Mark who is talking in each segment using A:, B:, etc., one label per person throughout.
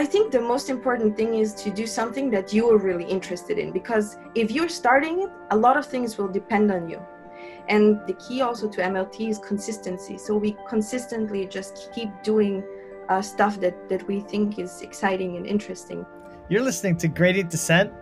A: I think the most important thing is to do something that you are really interested in because if you're starting it, a lot of things will depend on you. And the key also to MLT is consistency. So we consistently just keep doing uh, stuff that, that we think is exciting and interesting.
B: You're listening to Gradient Descent,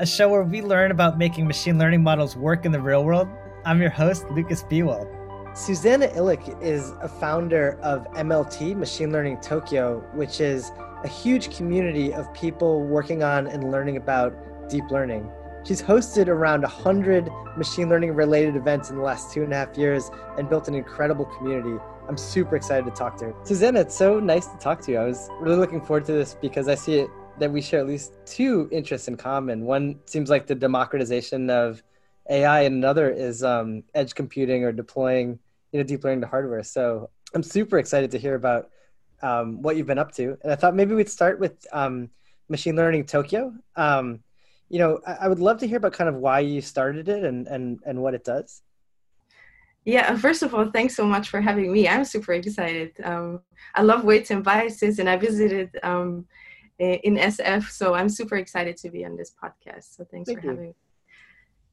B: a show where we learn about making machine learning models work in the real world. I'm your host, Lukas Biewald.
C: Suzana Ilić is a founder of MLT, Machine Learning Tokyo, which is a huge community of people working on and learning about deep learning. She's hosted around 100 machine learning related events in the last two and a half years and built an incredible community. I'm super excited to talk to her. Suzana, it's so nice to talk to you. I was really looking forward to this because I see it that we share at least two interests in common. One seems like the democratization of AI, and another is um, edge computing or deploying you know deep learning to hardware. So I'm super excited to hear about um, what you've been up to. And I thought maybe we'd start with um, machine learning Tokyo. Um, you know, I, I, would love to hear about kind of why you started it and and and what it does.
A: Yeah, first of all, thanks so much for having me. I'm super excited. Um, I love weights and biases, and I visited um, in SF, so I'm super excited to be on this podcast. So thanks Thank for you. having me.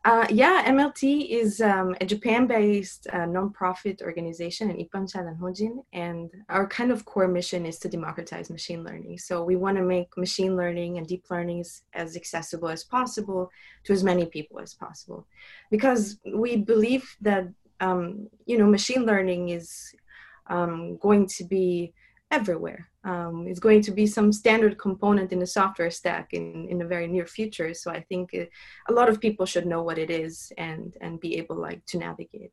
A: Uh, yeah, MLT is um, a Japan-based uh, nonprofit organization, an Ippan Hojin, and our kind of core mission is to democratize machine learning. So we want to make machine learning and deep learning as accessible as possible to as many people as possible, because we believe that um, you know machine learning is um, going to be everywhere. Um, it's going to be some standard component in the software stack in, in the very near future. So I think it, a lot of people should know what it is and, and be able like to navigate.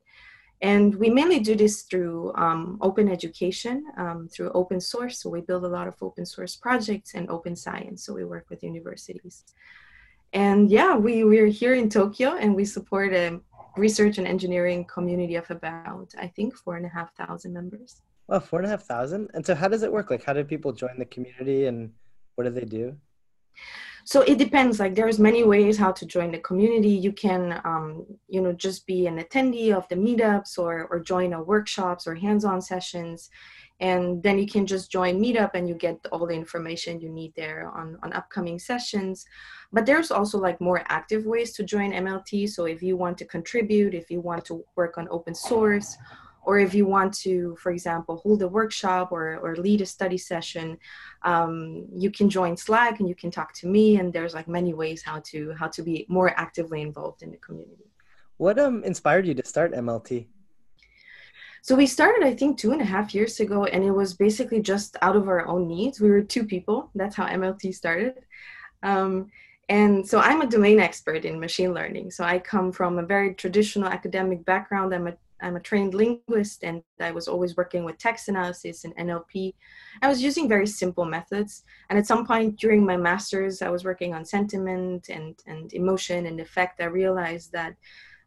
A: And we mainly do this through um, open education, um, through open source. So we build a lot of open source projects and open science. So we work with universities. And yeah, we, we're here in Tokyo and we support a research and engineering community of about, I think, four and a half thousand members.
C: Well, four and a half thousand. And so, how does it work? Like, how do people join the community, and what do they do?
A: So it depends. Like, there's many ways how to join the community. You can, um, you know, just be an attendee of the meetups, or or join a workshops or hands-on sessions, and then you can just join meetup and you get all the information you need there on on upcoming sessions. But there's also like more active ways to join MLT. So if you want to contribute, if you want to work on open source or if you want to, for example, hold a workshop or, or lead a study session, um, you can join Slack and you can talk to me. And there's like many ways how to how to be more actively involved in the community.
C: What um inspired you to start MLT?
A: So we started, I think, two and a half years ago, and it was basically just out of our own needs. We were two people. That's how MLT started. Um, and so I'm a domain expert in machine learning. So I come from a very traditional academic background. I'm a I'm a trained linguist and I was always working with text analysis and NLP. I was using very simple methods. And at some point during my master's, I was working on sentiment and, and emotion and effect. I realized that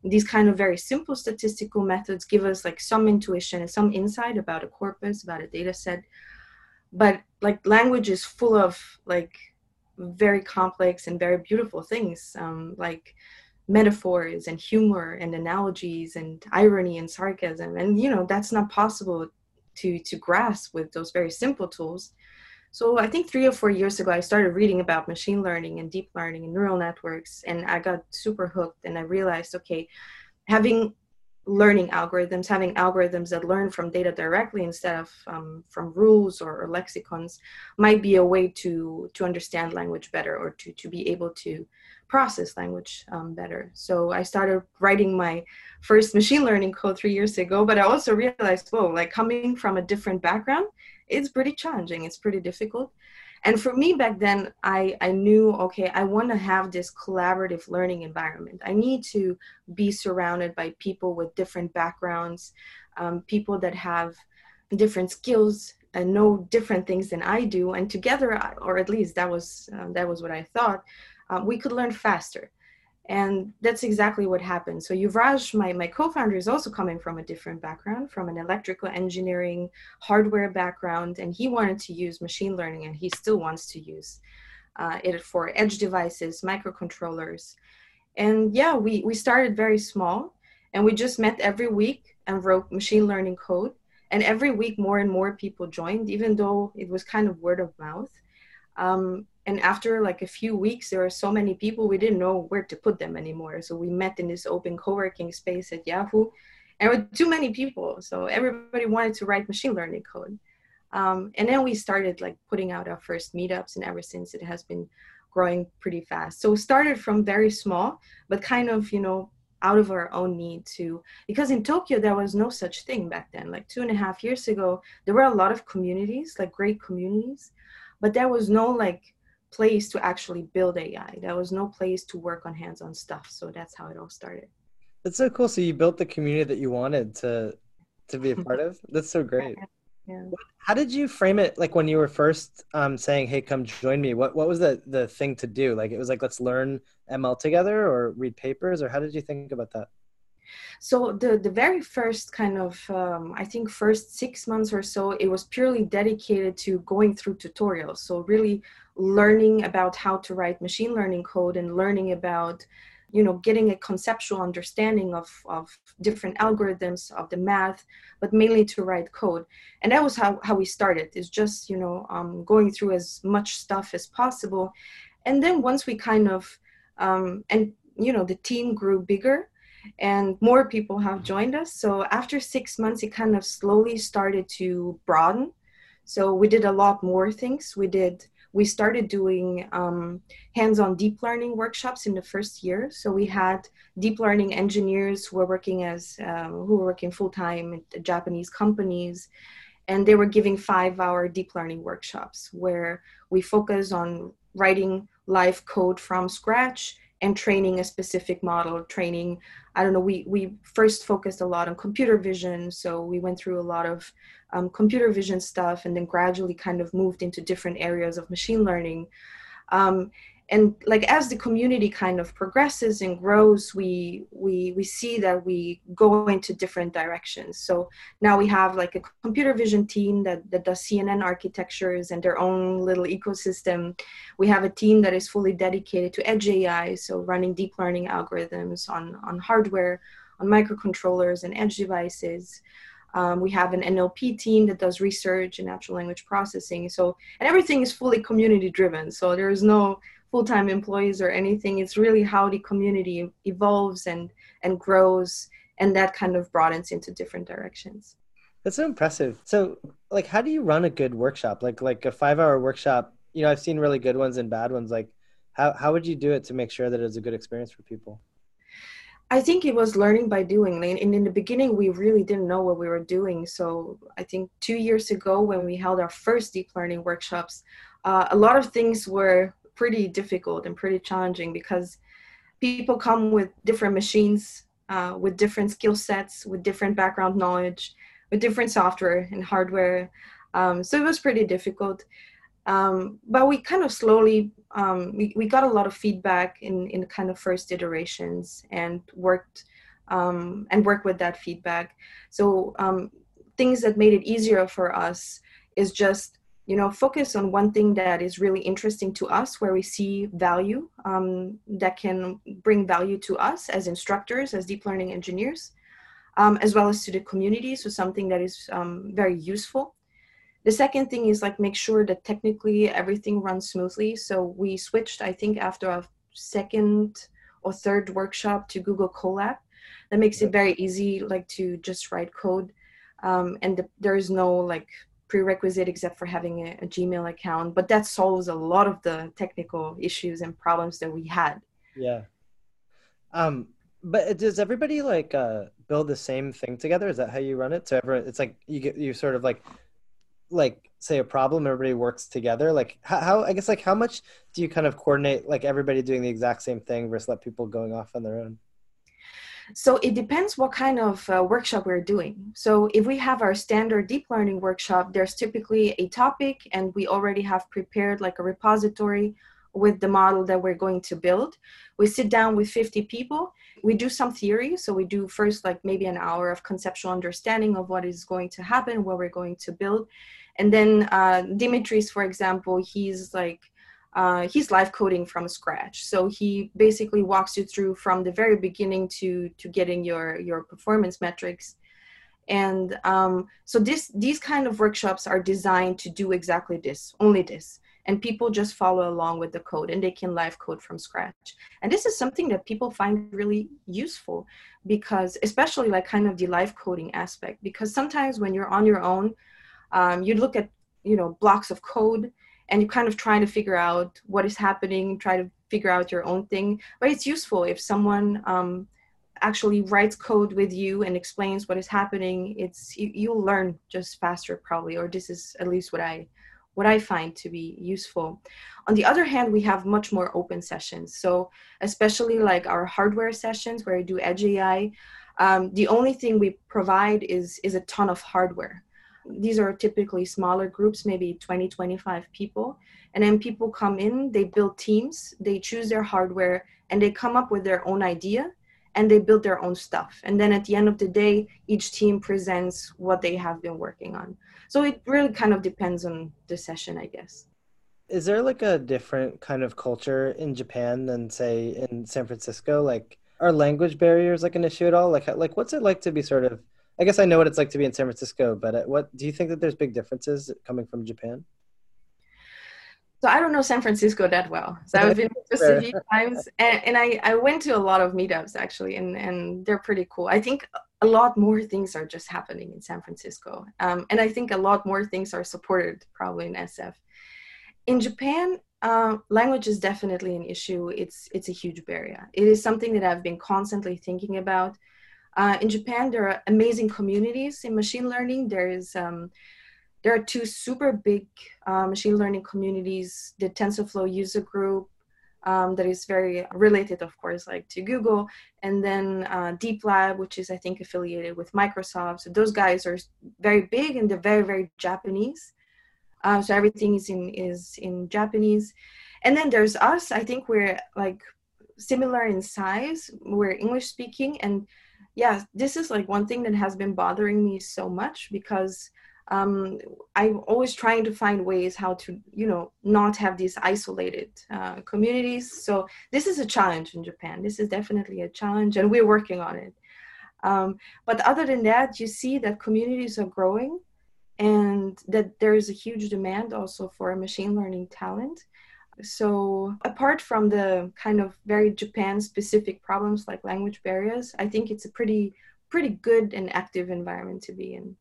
A: these kind of very simple statistical methods give us like some intuition and some insight about a corpus, about a data set. But like language is full of like very complex and very beautiful things. Um, like metaphors and humor and analogies and irony and sarcasm. And you know that's not possible to to grasp with those very simple tools. So i think three or four years ago i started reading about machine learning and deep learning and neural networks and i got super hooked and i realized okay having learning algorithms having algorithms that learn from data directly instead of um, from rules or, or, lexicons might be a way to to understand language better or to to be able to process language um, better. So I started writing my first machine learning code three years ago, but I also realized, whoa, like coming from a different background, it's pretty challenging. It's pretty difficult. And for me back then, I, I knew, okay, I want to have this collaborative learning environment. I need to be surrounded by people with different backgrounds, um, people that have different skills and know different things than I do. And together, or at least that was uh, that was what I thought, um, we could learn faster. And that's exactly what happened. So Yuvraj, my, my co-founder, is also coming from a different background, from an electrical engineering hardware background, and he wanted to use machine learning, and he still wants to use uh, it for edge devices, microcontrollers. And yeah, we, we started very small, and we just met every week and wrote machine learning code. And every week, more and more people joined, even though it was kind of word of mouth. Um, and after like a few weeks, there were so many people we didn't know where to put them anymore. So we met in this open co-working space at Yahoo, and there were too many people. So everybody wanted to write machine learning code. Um, and then we started like putting out our first meetups, and ever since it has been growing pretty fast. So started from very small, but kind of you know out of our own need to because in tokyo there was no such thing back then like two and a half years ago there were a lot of communities like great communities but there was no like place to actually build ai there was no place to work on hands-on stuff so that's how it all started
C: that's so cool so you built the community that you wanted to to be a part of that's so great yeah. How did you frame it? Like when you were first um, saying, "Hey, come join me." What what was the the thing to do? Like it was like, let's learn ML together, or read papers, or how did you think about that?
A: So the the very first kind of um, I think first six months or so, it was purely dedicated to going through tutorials. So really learning about how to write machine learning code and learning about you know getting a conceptual understanding of of different algorithms of the math but mainly to write code. And that was how, how we started. Is just you know um, going through as much stuff as possible. And then once we kind of um, and you know the team grew bigger and more people have joined us. So after six months it kind of slowly started to broaden. So we did a lot more things. We did we started doing um, hands-on deep learning workshops in the first year. So we had deep learning engineers who were working as um, who were working full-time at Japanese companies, and they were giving five-hour deep learning workshops where we focus on writing live code from scratch and training a specific model training. I don't know we we first focused a lot on computer vision so we went through a lot of um, computer vision stuff and then gradually kind of moved into different areas of machine learning. Um, and like as the community kind of progresses and grows we we we see that we go into different directions so now we have like a computer vision team that, that does cnn architectures and their own little ecosystem we have a team that is fully dedicated to edge ai so running deep learning algorithms on on hardware on microcontrollers and edge devices um, we have an NLP team that does research and natural language processing. So, and everything is fully community driven. So there is no full-time employees or anything it's really how the community evolves and and grows and that kind of broadens into different directions.
C: That's so impressive. So like how do you run a good workshop? Like like a five hour workshop you know i've seen really good ones and bad ones. Like how, how would you do it to make sure that it's a good experience for people?
A: I think it was learning by doing. And in the beginning, we really didn't know what we were doing. So I think two years ago, when we held our first deep learning workshops, uh, a lot of things were pretty difficult and pretty challenging because people come with different machines, uh, with different skill sets, with different background knowledge, with different software and hardware. Um, so it was pretty difficult. Um, but we kind of slowly um, we, we got a lot of feedback in in kind of first iterations and worked um, and worked with that feedback. So um, things that made it easier for us is just you know focus on one thing that is really interesting to us where we see value um, that can bring value to us as instructors as deep learning engineers um, as well as to the community. So something that is um, very useful. The second thing is like make sure that technically everything runs smoothly. So we switched i think after a second or third workshop to google colab. That makes it very easy like to just write code. Um, and the, there is no like prerequisite except for having a, a, Gmail account, but that solves a lot of the technical issues and problems that we had.
C: Yeah. Um, but does everybody like uh, build the same thing together? Is that how you run it? So everyone, it's like you get you sort of like like say a problem, everybody works together. Like how, how I guess like how much do you kind of coordinate like everybody doing the exact same thing versus let people going off on their own?
A: So it depends what kind of uh, workshop we're doing. So if we have our standard deep learning workshop, there's typically a topic and we already have prepared like a repository with the model that we're going to build. We sit down with 50 people. We do some theory. So we do first like maybe an hour of conceptual understanding of what is going to happen, what we're going to build. And then uh, Dimitris, for example, he's like uh, he's live coding from scratch. So he basically walks you through from the very beginning to to getting your your performance metrics. And um, so this these kind of workshops are designed to do exactly this, only this. and people just follow along with the code and they can live code from scratch and this is something that people find really useful because especially like kind of the live coding aspect because sometimes when you're on your own um, you look at you know blocks of code and you're kind of trying to figure out what is happening try to figure out your own thing but it's useful if someone um, actually writes code with you and explains what is happening it's you, you'll learn just faster probably or this is at least what i what I find to be useful. On the other hand, we have much more open sessions. So especially like our hardware sessions where I do Edge AI, um, the only thing we provide is is a ton of hardware. These are typically smaller groups, maybe 20, 25 people. And then people come in, they build teams, they choose their hardware, and they come up with their own idea and they build their own stuff. And then at the end of the day, each team presents what they have been working on. So it really kind of depends on the session, I guess.
C: Is there like a different kind of culture in Japan than say in San Francisco? Like are language barriers like an issue at all? Like like what's it like to be sort of I guess I know what it's like to be in San Francisco, but uh, what do you think that there's big differences coming from Japan?
A: so I don't know San Francisco that well. So I've been to a few times, and, and I, I went to a lot of meetups actually, and, and they're pretty cool. I think a lot more things are just happening in San Francisco, um, and I think a lot more things are supported probably in SF. In Japan, uh, language is definitely an issue. It's it's a huge barrier. It is something that I've been constantly thinking about. Uh, in Japan, there are amazing communities in machine learning. There is um, there are two super big uh, machine learning communities the tensorflow user group um, that is very related of course like to google and then uh, deep lab which is i think affiliated with microsoft. So those guys are very big and they're very very japanese. Uh, so everything is in is in japanese. And then there's us. I think we're like similar in size. We're english speaking and yeah this is like one thing that has been bothering me so much because um, I'm always trying to find ways how to, you know, not have these isolated uh, communities. So this is a challenge in Japan. This is definitely a challenge, and we're working on it. Um, but other than that, you see that communities are growing, and that there is a huge demand also for machine learning talent. So apart from the kind of very Japan-specific problems like language barriers, I think it's a pretty pretty good and active environment to be in.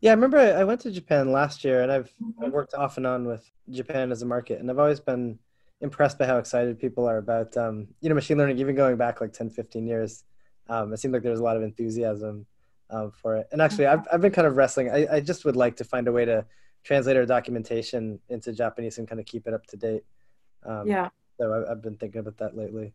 C: Yeah, I remember I went to Japan last year, and I've, mm-hmm. Worked off and on with Japan as a market, and I've always been impressed by how excited people are about um, you know machine learning. Even going back like 10, 15 years, um, it seemed like there was a lot of enthusiasm um, for it. And actually, I've I've been kind of wrestling. I, I just would like to find a way to translate our documentation into Japanese and kind of keep it up to date.
A: Um, yeah.
C: So I, have been thinking about that lately.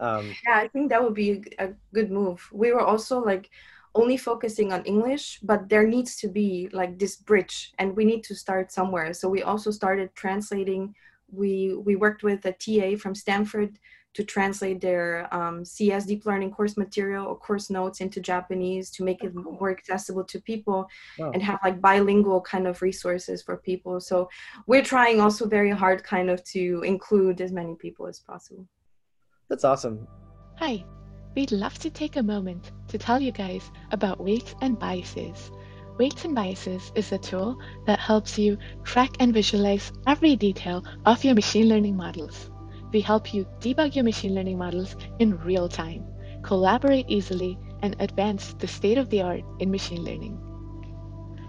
C: Um,
A: yeah, I think that would be a good move. We were also like only focusing on English, but there needs to be like this bridge, and we need to start somewhere. So we also started translating. We we worked with a TA from Stanford to translate their um, CS deep learning course material or course notes into Japanese to make it more accessible to people wow. and have like bilingual kind of resources for people. So we're trying also very hard kind of to include as many people as possible.
C: That's awesome.
D: Hi, we'd love to take a moment to tell you guys about Weights and Biases. Weights and Biases is a tool that helps you track and visualize every detail of your machine learning models. We help you debug your machine learning models in real time, collaborate easily, and advance the state of the art in machine learning.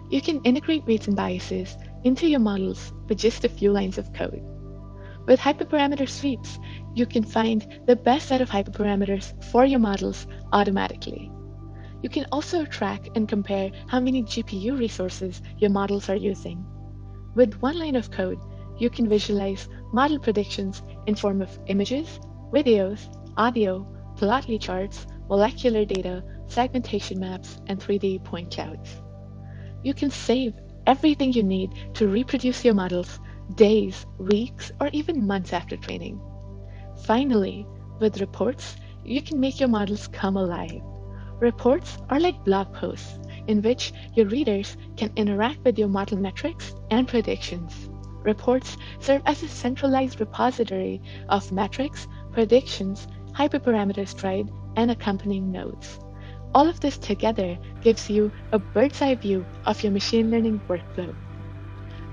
D: You can integrate weights and biases into your models with just a few lines of code. With hyperparameter sweeps, you can find the best set of hyperparameters for your models automatically. You can also track and compare how many GPU resources your models are using. With one line of code, you can visualize model predictions in form of images, videos, audio, plotly charts, molecular data, segmentation maps, and 3D point clouds. You can save everything you need to reproduce your models days, weeks, or even months after training. Finally, with reports, you can make your models come alive. Reports are like blog posts in which your readers can interact with your model metrics and predictions. Reports serve as a centralized repository of metrics, predictions, hyperparameters tried, and accompanying nodes. All of this together gives you a bird's eye view of your machine learning workflow.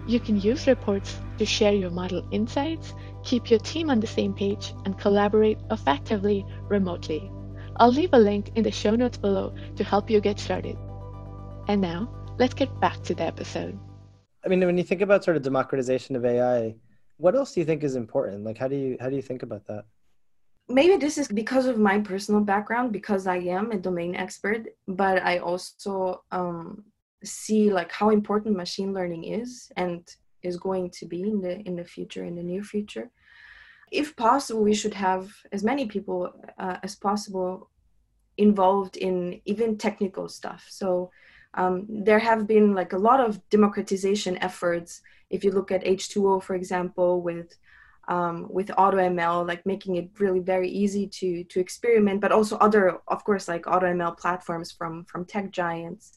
D: You can use reports to share your model insights, keep your team on the same page, and collaborate effectively remotely. I'll leave a link in the show notes below to help you get started. And now, let's get back to the episode.
C: I mean, when you think about sort of democratization of AI, what else do you think is important? Like, how do you how do you think about that?
A: Maybe this is because of my personal background, because I am a domain expert, but I also um, see like how important machine learning is and is going to be in the in the future in the near future if possible we should have as many people uh, as possible involved in even technical stuff so um, there have been like a lot of democratization efforts if you look at h2o for example with um, with AutoML, like making it really very easy to to experiment, but also other, of course, like AutoML platforms from from tech giants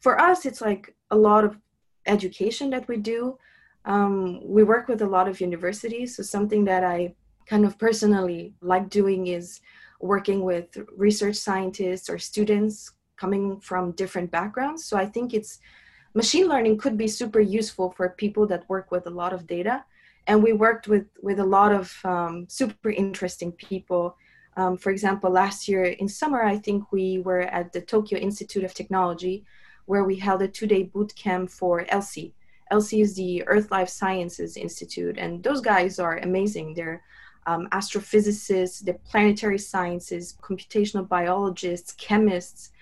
A: for us, it's like a lot of education that we do. Um, we work with a lot of universities. So, something that I kind of personally like doing is working with research scientists or students coming from different backgrounds. So, I think it's machine learning could be super useful for people that work with a lot of data. And we worked with, with a lot of um, super interesting people. Um, for example, last year in summer, I think we were at the Tokyo Institute of Technology where we held a two day boot camp for ELSI. ELSI is the Earth Life Sciences Institute, and those guys are amazing. They're um, astrophysicists, they're planetary sciences, computational biologists, chemists,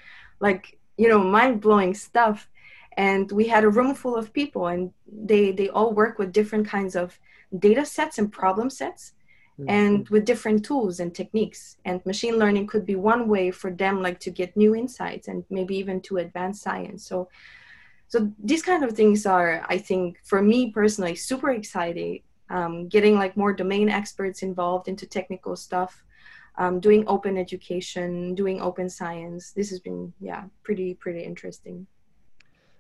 A: like, you know, mind blowing stuff. And we had a room full of people, and they, they all work with different kinds of data sets and problem sets mm-hmm. and with different tools and techniques and machine learning could be one way for them like to get new insights and maybe even to advance science so so these kind of things are i think for me personally super exciting um, getting like more domain experts involved into technical stuff um, doing open education doing open science. This has been yeah pretty pretty interesting.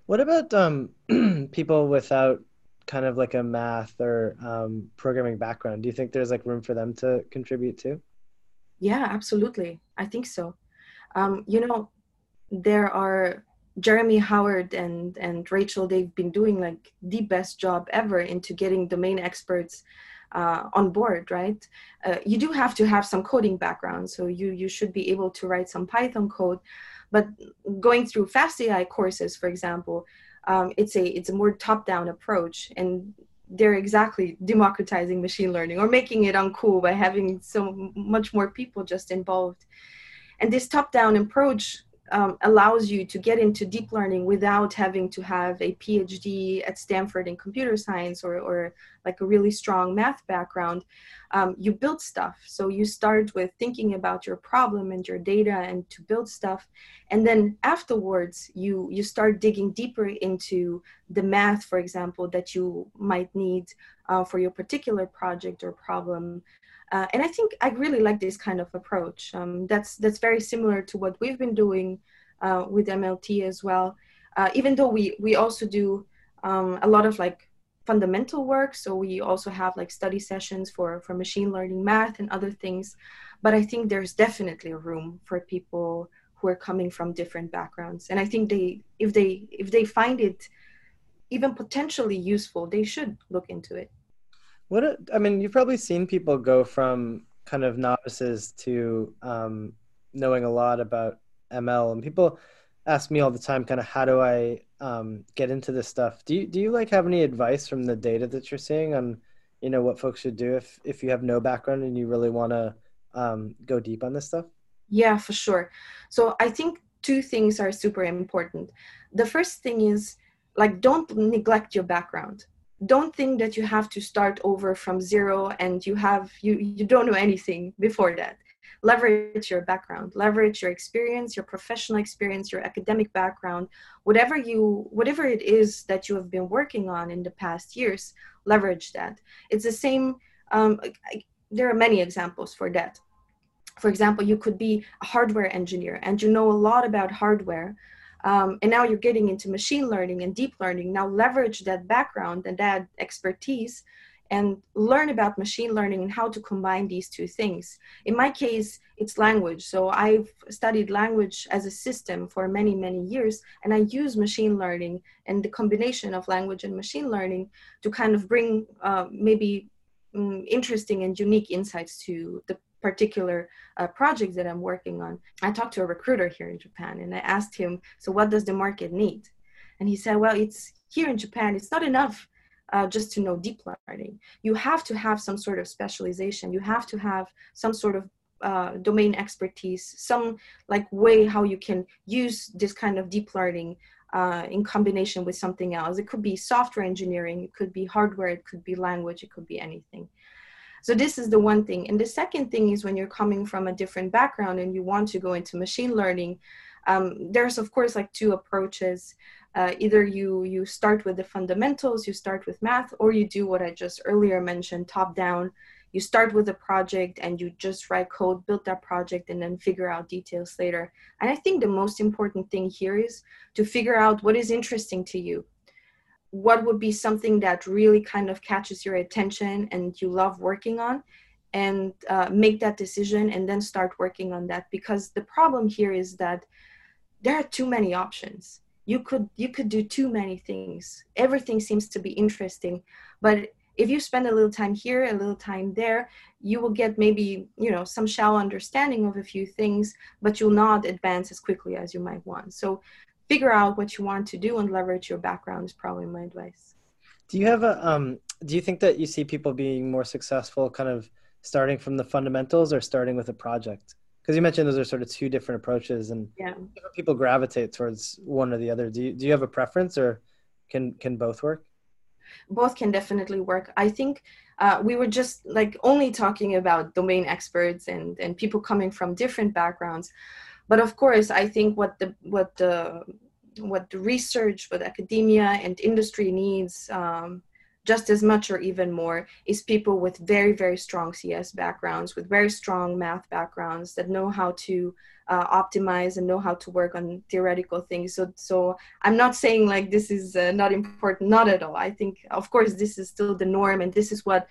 C: What about um, people without kind of like a math or um, programming background? Do you think there's like room for them to contribute too?
A: Yeah absolutely. I think so. Um, you know there are jeremy howard and and rachel they've been doing like the best job ever into getting domain experts uh, on board right? Uh, you do have to have some coding background so you you should be able to write some python code. But going through FastAI courses for example um, it's a it's a more top down approach and they're exactly democratizing machine learning or making it uncool by having so much more people just involved. And this top down approach um, allows you to get into deep learning without having to have a PhD at Stanford in computer science or, or like a really strong math background. Um, you build stuff. So you start with thinking about your problem and your data and to build stuff. And then afterwards, you, you start digging deeper into the math, for example, that you might need uh, for your particular project or problem. Uh, and I think I really like this kind of approach. Um, that's that's very similar to what we've been doing uh, with MLT as well. Uh, even though we we also do um, a lot of like fundamental work, so we also have like study sessions for for machine learning, math, and other things. But I think there's definitely room for people who are coming from different backgrounds, and I think they if they if they find it even potentially useful, they should look into it.
C: What I mean, you've probably seen people go from kind of novices to um, knowing a lot about ML, and people ask me all the time, kind of, how do I um, get into this stuff? Do you do you like have any advice from the data that you're seeing on, you know, what folks should do if if you have no background and you really want to um, go deep on this stuff?
A: Yeah, for sure. So I think two things are super important. The first thing is like don't neglect your background don't think that you have to start over from zero and you have you you don't know anything before that. Leverage your background leverage your experience your professional experience your academic background. Whatever you whatever it is that you have been working on in the past years leverage that. It's the same um, there are many examples for that. For example you could be a hardware engineer and you know a lot about hardware um, and now you're getting into machine learning and deep learning. Now leverage that background and that expertise and learn about machine learning and how to combine these two things. In my case, it's language. So I've studied language as a system for many, many years, and I use machine learning and the combination of language and machine learning to kind of bring uh, maybe um, interesting and unique insights to the particular uh, project that I'm working on. I talked to a recruiter here in Japan and I asked him, So, what does the market need? And he said, Well, it's here in Japan, it's not enough uh, just to know deep learning. You have to have some sort of specialization. You have to have some sort of uh, domain expertise, some like way how you can use this kind of deep learning uh, in combination with something else. It could be software engineering, it could be hardware, it could be language, it could be anything. So this is the one thing. And the second thing is when you're coming from a different background and you want to go into machine learning, um, there's of course like two approaches. Uh, either you you start with the fundamentals you start with math or you do what i just earlier mentioned top down. You start with a project and you just write code build that project and then figure out details later. And i think the most important thing here is to figure out what is interesting to you what would be something that really kind of catches your attention and you love working on and uh, make that decision and then start working on that? Because the problem here is that there are too many options. You could you could do too many things. Everything seems to be interesting but if you spend a little time here a little time there you will get maybe you know some shallow understanding of a few things but you'll not advance as quickly as you might want. So figure out what you want to do and leverage your background is probably my advice.
C: Do you have a um do you think that you see people being more successful kind of starting from the fundamentals or starting with a project? Because you mentioned those are sort of two different approaches and
A: yeah.
C: people gravitate towards one or the other. Do you, do you have a preference or can can both work?
A: Both can definitely work. I think uh, we were just like only talking about domain experts and and people coming from different backgrounds but of course i think what the what the what the research what academia and industry needs um, just as much or even more is people with very very strong cs backgrounds with very strong math backgrounds that know how to uh, optimize and know how to work on theoretical things. So so i'm not saying like this is uh, not important not at all. I think of course this is still the norm and this is what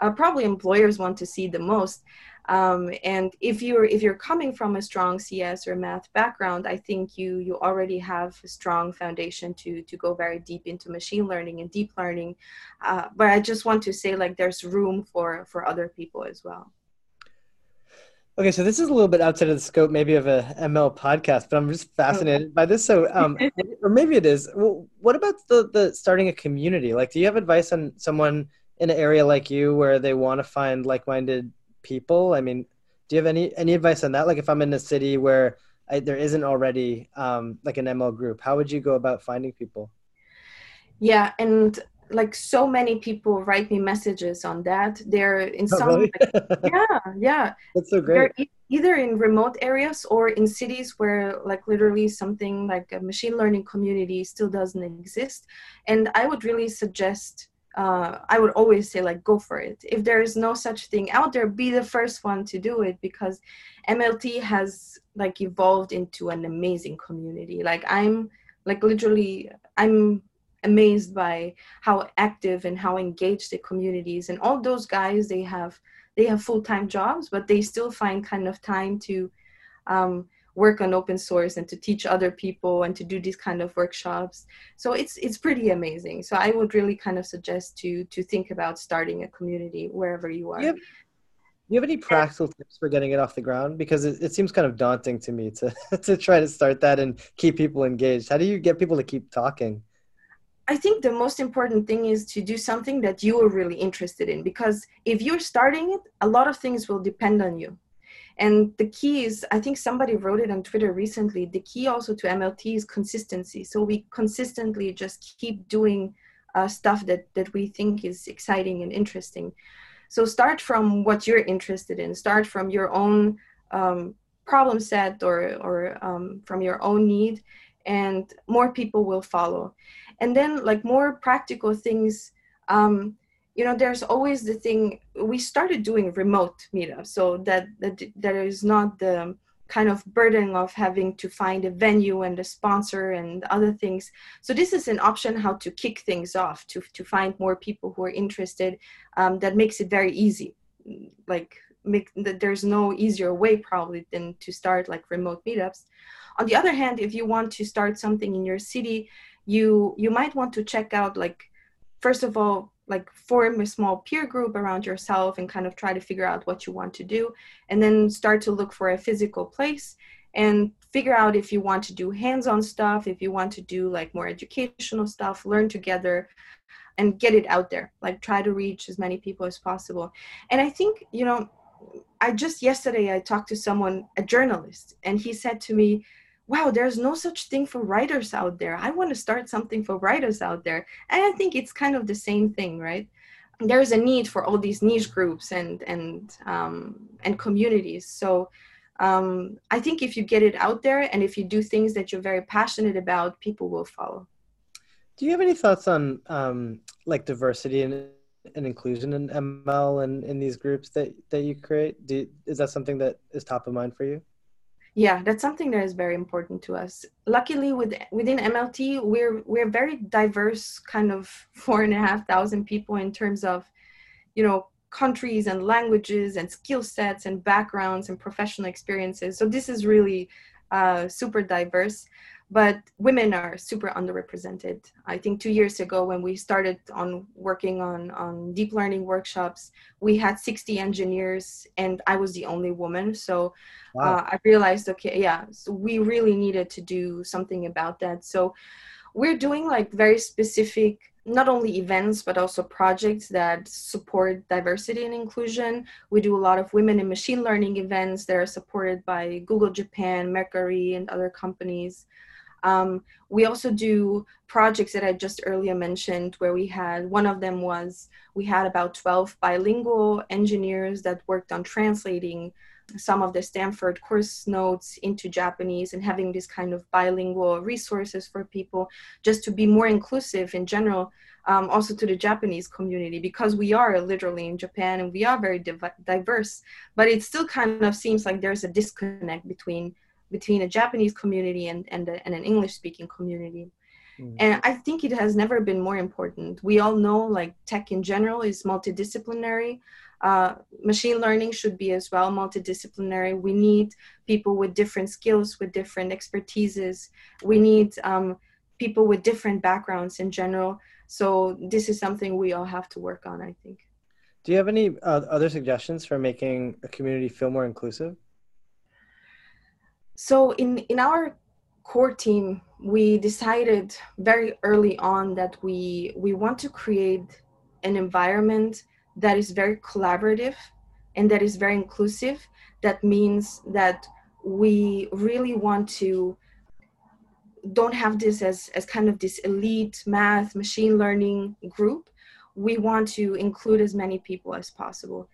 A: uh, probably employers want to see the most um, and if you're if you're coming from a strong cs or math background i think you you already have a strong foundation to to go very deep into machine learning and deep learning uh, but i just want to say like there's room for for other people as well
C: Okay, so this is a little bit outside of the scope, maybe of a ML podcast, but I'm just fascinated by this. So, um, or maybe it is. Well, what about the the starting a community? Like, do you have advice on someone in an area like you where they want to find like minded people? I mean, do you have any any advice on that? Like, if I'm in a city where I, there isn't already um, like an ML group, how would you go about finding people?
A: Yeah, and like so many people write me messages on that. They're in oh, some, really? like, yeah, yeah.
C: That's so great.
A: They're either in remote areas or in cities where like literally something like a machine learning community still doesn't exist. And I would really suggest uh, I would always say like go for it. If there is no such thing out there, be the first one to do it because MLT has like evolved into an amazing community. Like I'm like literally I'm amazed by how active and how engaged the community is. And all those guys they have they have full time jobs, but they still find kind of time to um, work on open source and to teach other people and to do these kind of workshops. So it's it's pretty amazing. So i would really kind of suggest to to think about starting a community wherever you are.
C: You have, you have any practical tips for getting it off the ground? Because it, it seems kind of daunting to me to to try to start that and keep people engaged. How do you get people to keep talking?
A: I think the most important thing is to do something that you are really interested in because if you're starting it, a lot of things will depend on you. And the key is, I think somebody wrote it on Twitter recently. The key also to MLT is consistency. So we consistently just keep doing uh, stuff that that we think is exciting and interesting. So start from what you're interested in. Start from your own um, problem set or or um, from your own need, and more people will follow. And then like more practical things. Um, you know there's always the thing we started doing remote meetups so that that, that is not the kind of burden of having to find a venue and a sponsor and other things. So this is an option how to kick things off to to find more people who are interested. Um, that makes it very easy. Like make there's no easier way probably than to start like remote meetups. On the other hand, if you want to start something in your city, you you might want to check out like first of all like form a small peer group around yourself and kind of try to figure out what you want to do and then start to look for a physical place and figure out if you want to do hands-on stuff if you want to do like more educational stuff learn together and get it out there. Like try to reach as many people as possible. And i think you know i just yesterday i talked to someone a journalist and he said to me wow, there's no such thing for writers out there. I want to start something for writers out there. And I think it's kind of the same thing, right? There's a need for all these niche groups and and um, and communities. So um, I think if you get it out there and if you do things that you're very passionate about, people will follow.
C: Do you have any thoughts on um, like diversity and, and inclusion in ML and in these groups that that you create? Do, is that something that is top of mind for you?
A: Yeah that's something that is very important to us. Luckily with within mlt we're we're very diverse kind of four and a half thousand people in terms of you know countries and languages and skill sets and backgrounds and professional experiences. So this is really uh, super diverse but women are super underrepresented. I think two years ago when we started on working on on deep learning workshops we had 60 engineers and i was the only woman. So wow. uh, i realized okay yeah so we really needed to do something about that. So we're doing like very specific not only events but also projects that support diversity and inclusion. We do a lot of women in machine learning events that are supported by google japan Mercari and other companies um, we also do projects that I just earlier mentioned, where we had one of them was we had about 12 bilingual engineers that worked on translating some of the Stanford course notes into Japanese and having this kind of bilingual resources for people just to be more inclusive in general, um, also to the Japanese community because we are literally in Japan and we are very div- diverse, but it still kind of seems like there's a disconnect between between a Japanese community and, and, a, and an English speaking community. Mm. And I think it has never been more important. We all know like tech in general is multidisciplinary. Uh, machine learning should be as well multidisciplinary. We need people with different skills, with different expertises. We need um, people with different backgrounds in general. So this is something we all have to work on, I think.
C: Do you have any uh, other suggestions for making a community feel more inclusive?
A: So in in our core team, we decided very early on that we we want to create an environment that is very collaborative and that is very inclusive. That means that we really want to don't have this as as kind of this elite math machine learning group we want to include as many people as possible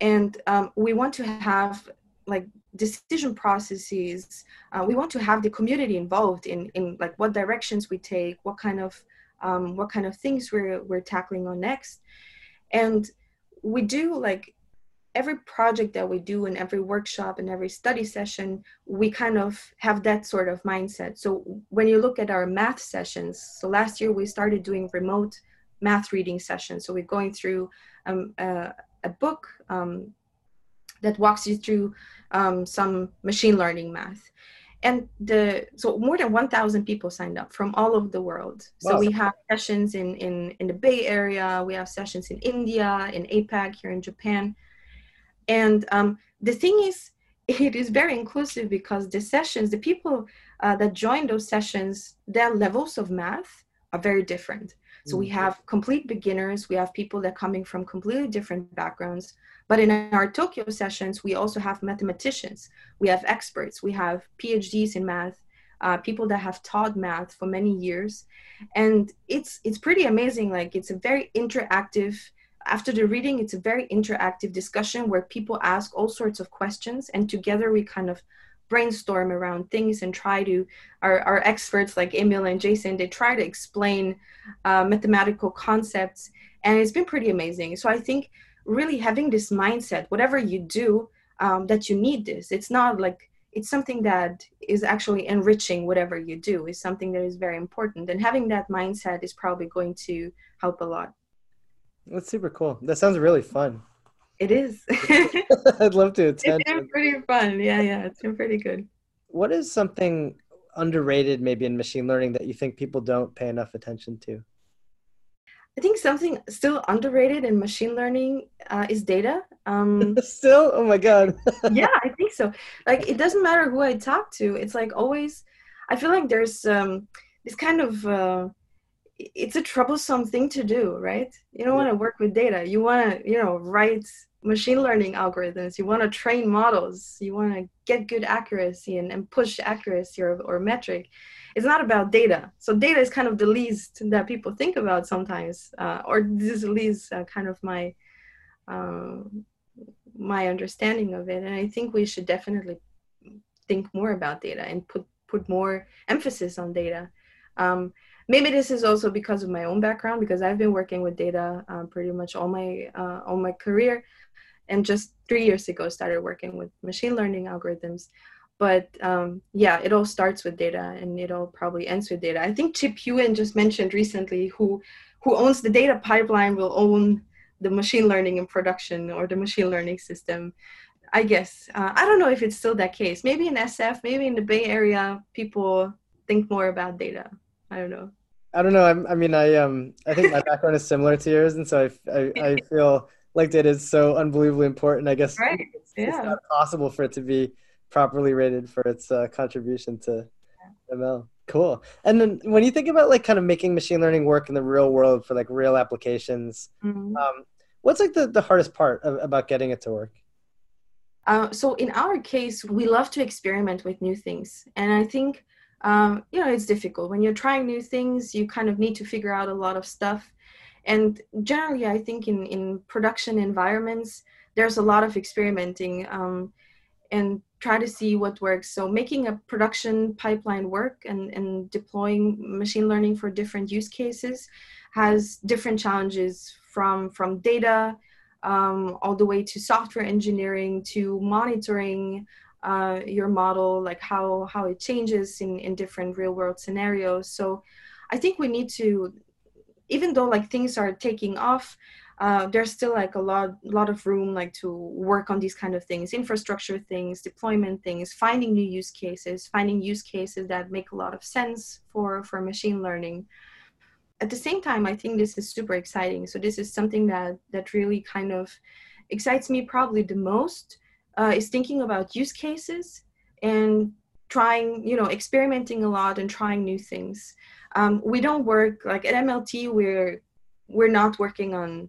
A: and um, we want to have like decision processes uh, we want to have the community involved in in like what directions we take what kind of um, what kind of things we're we're tackling on next. And we do like every project that we do in every workshop and every study session we kind of have that sort of mindset. So when you look at our math sessions so last year we started doing remote math reading sessions. So we're going through um, uh, a book um, that walks you through um, some machine learning math. And the so more than 1000 people signed up from all over the world. Wow. so we have sessions in, in in the bay area. We have sessions in india in apac here in japan. And um, the thing is it is very inclusive because the sessions the people uh, that join those sessions their levels of math are very different so we mm. have complete beginners we have people that are coming from completely different backgrounds but in our Tokyo sessions, we also have mathematicians, we have experts, we have PhDs in math, uh, people that have taught math for many years, and it's it's pretty amazing. Like it's a very interactive. After the reading, it's a very interactive discussion where people ask all sorts of questions, and together we kind of brainstorm around things and try to our, our experts like emil and jason they try to explain uh, mathematical concepts and it's been pretty amazing. So i think really having this mindset whatever you do um, that you need this it's not like it's something that is actually enriching whatever you do is something that is very important and having that mindset is probably going to help a lot.
C: That's super cool. That sounds really fun
A: it is
C: i'd love to attend
A: it's been pretty fun yeah yeah it's been pretty good
C: what is something underrated maybe in machine learning that you think people don't pay enough attention to
A: I think something still underrated in machine learning uh, is data. Um,
C: still, oh my god.
A: yeah, I think so. Like it doesn't matter who I talk to. It's like always. I feel like there's um, this kind of. Uh, it's a troublesome thing to do, right? You don't want to work with data. You want to, you know, write machine learning algorithms. You want to train models. You want to get good accuracy and, and push accuracy or, or metric it's not about data. So data is kind of the least that people think about sometimes, uh, or this is at least uh, kind of my uh, my understanding of it. And I think we should definitely think more about data and put put more emphasis on data. Um, maybe this is also because of my own background because I've been working with data uh, pretty much all my uh, all my career, and just three years ago started working with machine learning algorithms but um, yeah, it all starts with data and it all probably ends with data. I think Chip Huyen just mentioned recently who who owns the data pipeline will own the machine learning in production or the machine learning system. I guess uh, I don't know if it's still that case. Maybe in SF, maybe in the Bay Area, people think more about data. I don't know.
C: I don't know. I'm, i mean, I um, I think my background is similar to yours, and so I, I, I feel like data is so unbelievably important. I guess
A: right.
C: it's,
A: yeah.
C: it's not possible for it to be properly rated for its uh, contribution to ML. Cool. And then when you think about like kind of making machine learning work in the real world for like real applications, mm-hmm. um, what's like the, the hardest part of, about getting it to work?
A: Uh, so in our case, we love to experiment with new things, and I think um, you know it's difficult when you're trying new things. You kind of need to figure out a lot of stuff, and generally, I think in in production environments, there's a lot of experimenting. Um, and try to see what works. So making a production pipeline work and, and deploying machine learning for different use cases has different challenges from, from data um, all the way to software engineering to monitoring uh, your model, like how, how it changes in, in different real world scenarios. So I think we need to, even though like things are taking off, uh, there's still like a lot lot of room like to work on these kind of things infrastructure things deployment things finding new use cases finding use cases that make a lot of sense for for machine learning. At the same time i think this is super exciting. So this is something that that really kind of excites me probably the most uh, is thinking about use cases and trying you know experimenting a lot and trying new things um, we don't work like at mlt we're we're not working on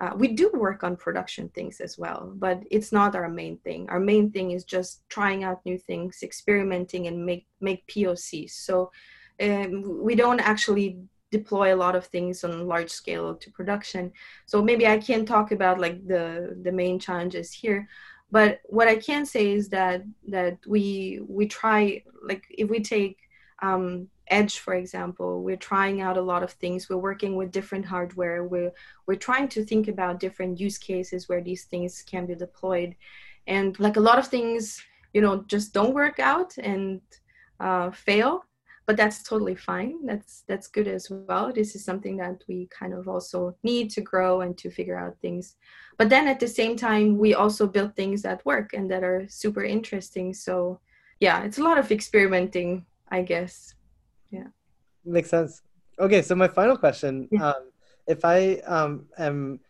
A: uh, we do work on production things as well, but it's not our main thing. Our main thing is just trying out new things, experimenting, and make make POCs. So um, we don't actually deploy a lot of things on large scale to production. So maybe I can't talk about like the the main challenges here, but what I can say is that that we we try like if we take um, edge for example we're trying out a lot of things. We're working with different hardware. We're we're trying to think about different use cases where these things can be deployed. And like a lot of things you know just don't work out and uh, fail but that's totally fine. That's that's good as well. This is something that we kind of also need to grow and to figure out things. But then at the same time we also build things that work and that are super interesting. So yeah it's a lot of experimenting i guess. Yeah.
C: Makes sense. Okay so my final question yeah. um, if i um, am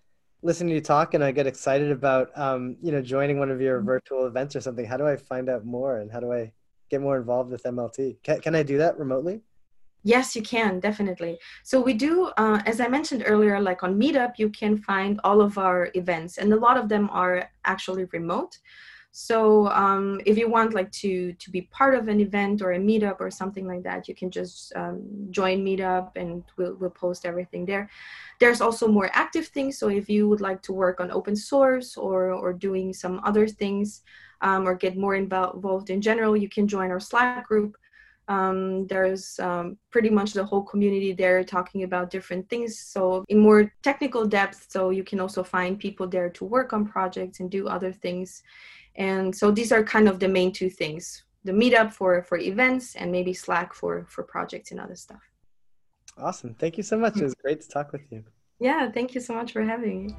C: listening to you talk and i get excited about um, you know joining one of your mm-hmm. virtual events or something how do i find out more and how do i get more involved with mlt can, can i do that remotely
A: Yes, you can definitely. So we do, uh, as I mentioned earlier, like on Meetup, you can find all of our events, and a lot of them are actually remote. So um, if you want like to to be part of an event or a meetup or something like that, you can just um, join Meetup and we'll we'll post everything there. There's also more active things. So if you would like to work on open source or or doing some other things um, or get more involved in general, you can join our Slack group. Um, there's um, pretty much the whole community there talking about different things. So in more technical depth, so you can also find people there to work on projects and do other things. And so these are kind of the main two things the meetup for for events and maybe slack for for projects and other stuff
C: awesome thank you so much it was great to talk with you
A: yeah thank you so much for having me